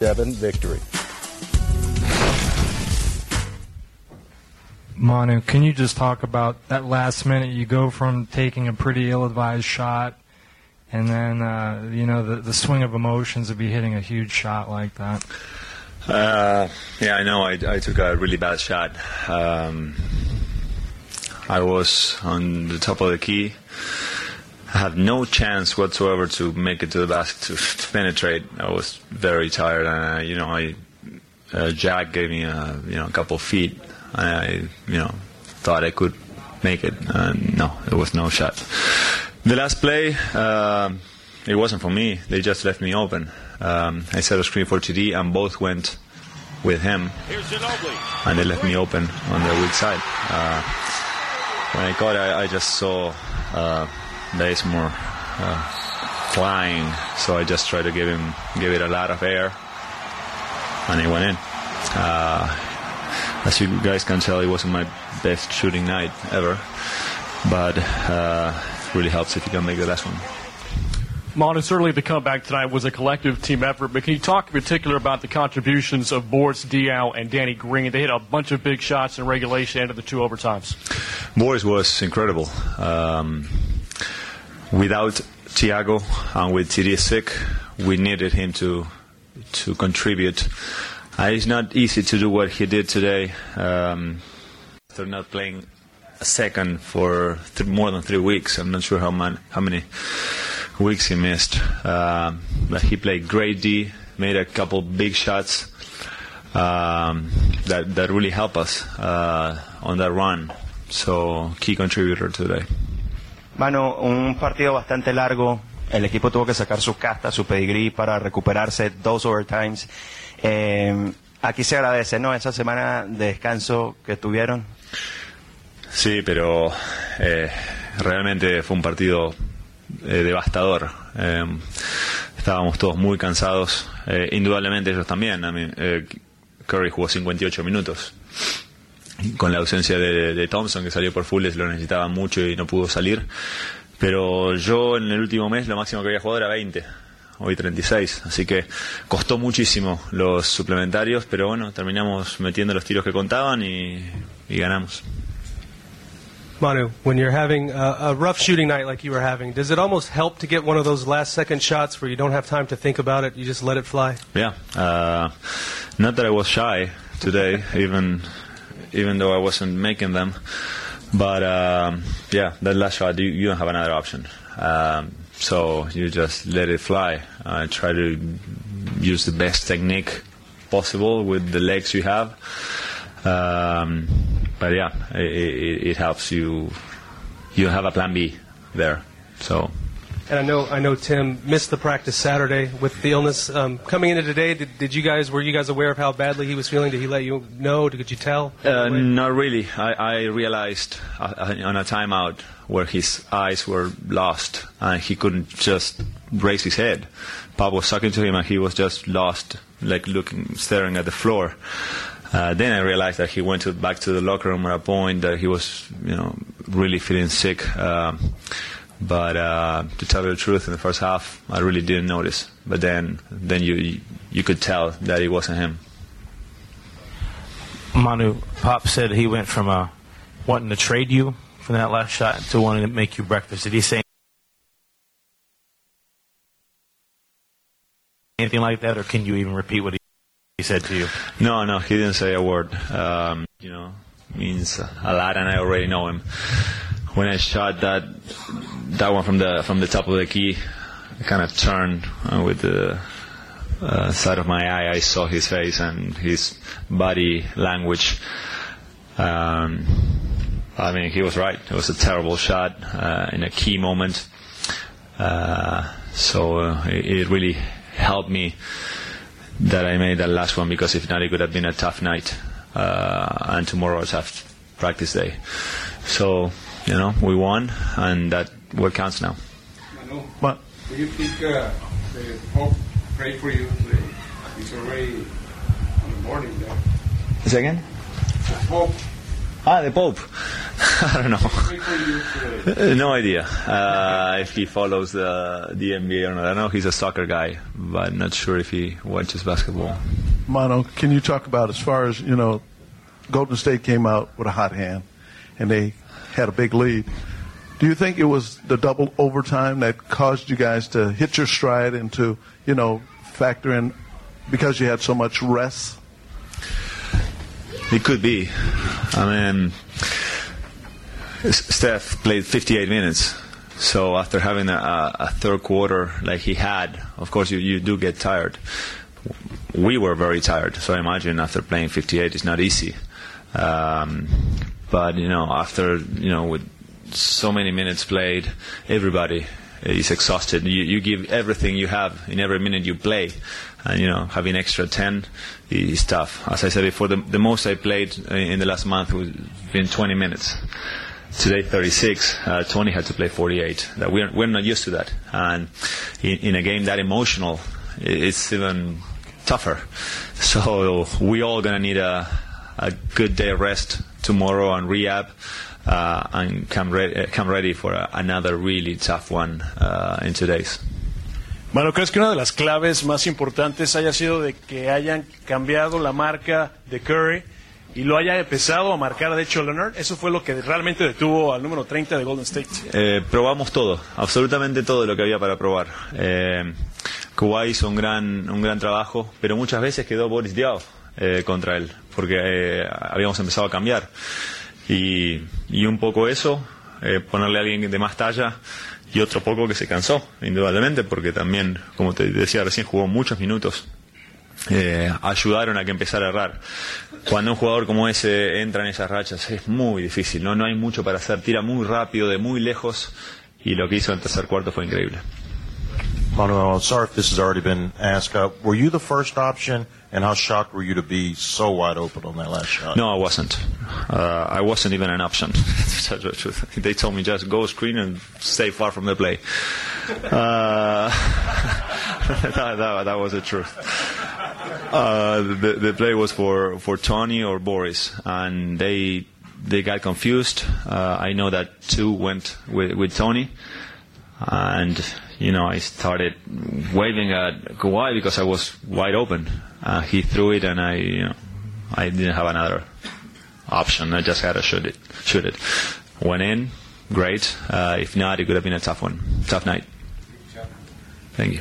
7 victory. Manu, can you just talk about that last minute? You go from taking a pretty ill-advised shot, and then uh, you know the, the swing of emotions of be hitting a huge shot like that. Uh, yeah, I know. I, I, took a really bad shot. Um, I was on the top of the key. I had no chance whatsoever to make it to the basket to, to penetrate. I was very tired, and uh, you know, I uh, Jack gave me a you know a couple feet I, you know, thought I could make it. And no, it was no shot. The last play, uh, it wasn't for me. They just left me open. Um, I set a screen for TD, and both went with him. And they left me open on the weak side. Uh, when I got, I, I just saw uh, Bazemore uh, flying, so I just tried to give him give it a lot of air, and it went in. Uh, as you guys can tell, it wasn't my best shooting night ever, but uh, it really helps if you can make the last one. Manu, certainly the comeback tonight was a collective team effort, but can you talk in particular about the contributions of Boris Diaw and Danny Green? They hit a bunch of big shots in regulation and the two overtimes. Boris was incredible. Um, without Tiago and with TD sick, we needed him to to contribute uh, it's not easy to do what he did today. Um, after not playing a second for th- more than three weeks, I'm not sure how, man- how many weeks he missed. Uh, but he played great D, made a couple big shots um, that that really helped us uh, on that run. So key contributor today. Mano, un partido bastante largo. El equipo tuvo que sacar su casta, su pedigrí para recuperarse dos overtimes. Eh, aquí se agradece, ¿no? Esa semana de descanso que tuvieron. Sí, pero eh, realmente fue un partido eh, devastador. Eh, estábamos todos muy cansados, indudablemente ellos también. Curry jugó 58 minutos. Con la ausencia de, de, Thompson, que salió por fulles, lo necesitaba mucho y no pudo salir. Pero yo en el último mes lo máximo que había jugado era 20 hoy 36. Así que costó muchísimo los suplementarios, pero bueno, terminamos metiendo los tiros que contaban y, y ganamos. Manu, when you're having a, a, rough shooting night like you were having, does it almost help to get one of those last second shots where you don't have time to think about it, you just let it fly? Yeah. Uh, not that I was shy today, even even though I wasn't making them. But um, yeah, that last shot, you, you don't have another option. Um, so you just let it fly. Uh, try to use the best technique possible with the legs you have. Um, but yeah, it, it, it, helps you. You have a plan B there. So. And I know I know Tim missed the practice Saturday with the illness. Um, coming into today, did, did you guys were you guys aware of how badly he was feeling? Did he let you know? Did you tell? Uh, not really. I, I realized uh, on a timeout where his eyes were lost and he couldn't just raise his head. Pop was talking to him and he was just lost, like looking, staring at the floor. Uh, then I realized that he went to, back to the locker room at a point that he was, you know, really feeling sick. Uh, but uh, to tell you the truth, in the first half, I really didn't notice. But then, then you you could tell that it wasn't him. Manu Pop said he went from uh, wanting to trade you from that last shot to wanting to make you breakfast. Did he say anything like that, or can you even repeat what he said to you? No, no, he didn't say a word. Um, you know, means a lot, and I already know him. When I shot that that one from the from the top of the key, I kind of turned uh, with the uh, side of my eye. I saw his face and his body language. Um, I mean, he was right. It was a terrible shot uh, in a key moment. Uh, so uh, it, it, really helped me that I made that last one because if not, it could have been a tough night uh, and tomorrow a tough practice day. So you know, we won, and that what counts now. Manu, What? Do you think uh, the Pope prayed for you today? He's already on the morning there. Say again? The Pope Ah, the Pope. I don't know. No idea uh, if he follows the the NBA or not. I know he's a soccer guy, but not sure if he watches basketball. Mono, can you talk about as far as you know, Golden State came out with a hot hand, and they had a big lead. Do you think it was the double overtime that caused you guys to hit your stride and to you know factor in because you had so much rest? It could be. I mean, Steph played 58 minutes. So after having a, a, third quarter like he had, of course you, you do get tired. We were very tired, so I imagine after playing 58, it's not easy. Um, but you know, after you know, with so many minutes played, everybody is exhausted. You, you give everything you have in every minute you play, and you know, having extra 10 is tough. As I said before, the, the most I played in the last month was been 20 minutes today 36. Uh, Tony had to play 48. That we're we're not used to that, and in, in a game that emotional, it's even tougher. So we all gonna need a a good day of rest tomorrow and rehab. Uh, and come, re- come ready for a, another really tough one uh, in two days. Mano, ¿crees que una de las claves más importantes haya sido de que hayan cambiado la marca de Curry y lo haya empezado a marcar de hecho Leonard. Eso fue lo que realmente detuvo al número 30 de Golden State. Eh, probamos todo, absolutamente todo lo que había para probar. Eh, Kuwait hizo un gran, un gran trabajo, pero muchas veces quedó Boris Diaw eh, contra él, porque eh, habíamos empezado a cambiar. Y, y un poco eso, eh, ponerle a alguien de más talla y otro poco que se cansó, indudablemente, porque también, como te decía recién, jugó muchos minutos eh, ayudaron a que empezara a errar. Cuando un jugador como ese entra en esas rachas es muy difícil, no, no hay mucho para hacer, tira muy rápido, de muy lejos y lo que hizo en el tercer cuarto fue increíble. Manuel, sorry if this has already been asked. Uh, were you the first option, and how shocked were you to be so wide open on that last shot? No, I wasn't. Uh, I wasn't even an option. the they told me just go screen and stay far from the play. Uh, that, that, that was the truth. Uh, the, the play was for, for Tony or Boris, and they they got confused. Uh, I know that two went with, with Tony, and you know I started waving at Kawhi because I was wide open. Uh, he threw it, and I you know I didn't have another option. I just had to shoot it. Shoot it. Went in, great. Uh, if not, it could have been a tough one, tough night. Thank you.